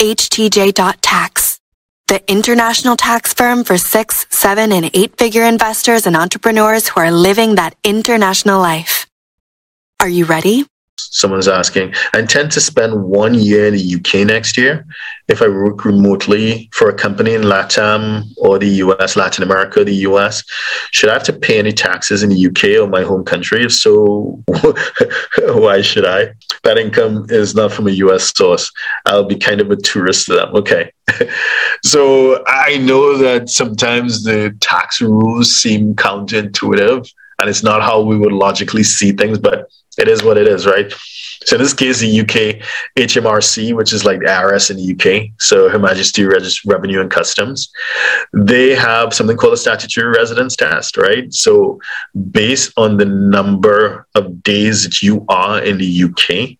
htj.tax, the international tax firm for six, seven, and eight figure investors and entrepreneurs who are living that international life. Are you ready? Someone's asking. I intend to spend one year in the UK next year. If I work remotely for a company in LATAM or the US, Latin America, the US, should I have to pay any taxes in the UK or my home country? If so, why should I? That income is not from a US source. I'll be kind of a tourist to them. Okay. so I know that sometimes the tax rules seem counterintuitive and it's not how we would logically see things, but it is what it is, right? So in this case, the UK HMRC, which is like the IRS in the UK, so Her Majesty Revenue and Customs, they have something called a statutory residence test, right? So based on the number of days that you are in the UK,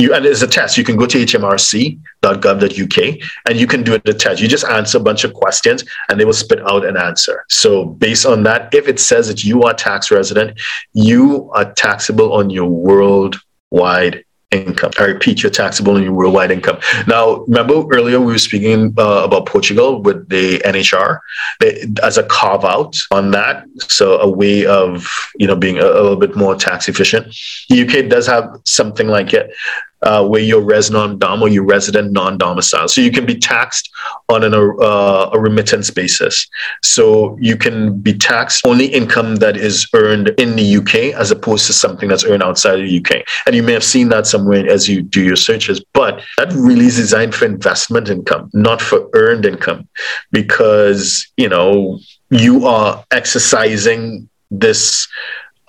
you, and it's a test. You can go to hmrc.gov.uk and you can do the test. You just answer a bunch of questions and they will spit out an answer. So based on that, if it says that you are tax resident, you are taxable on your worldwide income. I repeat, you're taxable on your worldwide income. Now, remember earlier we were speaking uh, about Portugal with the NHR they, as a carve out on that. So a way of you know being a, a little bit more tax efficient. The UK does have something like it uh, where you're res non-dom or you're resident non-domicile. So you can be taxed on an, uh, a remittance basis. So you can be taxed only income that is earned in the UK as opposed to something that's earned outside of the UK. And you may have seen that somewhere as you do your searches, but that really is designed for investment income, not for earned income, because, you know, you are exercising this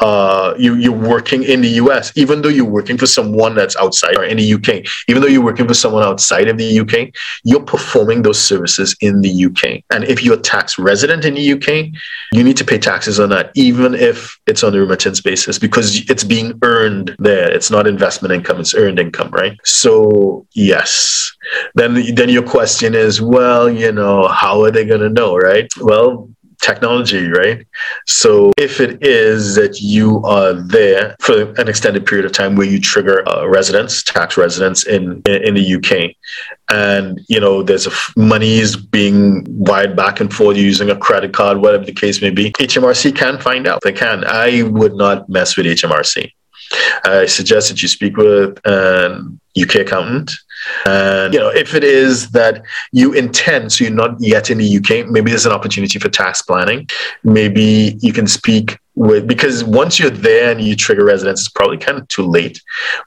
uh, you, you're working in the US, even though you're working for someone that's outside or in the UK, even though you're working for someone outside of the UK, you're performing those services in the UK. And if you're a tax resident in the UK, you need to pay taxes on that, even if it's on a remittance basis, because it's being earned there. It's not investment income, it's earned income, right? So, yes. Then, then your question is, well, you know, how are they going to know, right? Well, technology, right? So if it is that you are there for an extended period of time where you trigger uh, residence, tax residence in, in, the UK, and you know there's a money is being wired back and forth using a credit card, whatever the case may be, HMRC can find out. They can. I would not mess with HMRC. I suggest that you speak with an UK accountant and you know, if it is that you intend, so you're not yet in the UK, maybe there's an opportunity for tax planning. Maybe you can speak with because once you're there and you trigger residence, it's probably kind of too late.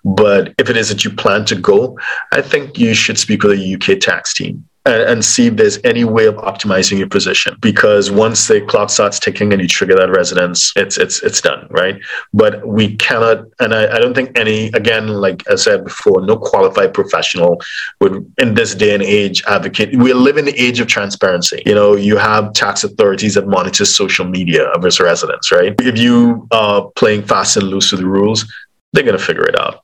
But if it is that you plan to go, I think you should speak with a UK tax team and, and, see if there's any way of optimizing your position. Because once the clock starts ticking and you trigger that residence, it's it's it's done, right? But we cannot, and I, I don't think any, again, like I said before, no qualified professional would in this day and age advocate. We live in the age of transparency. You know, you have tax authorities that monitor social media of its residents, right? If you are playing fast and loose with the rules, they're gonna figure it out.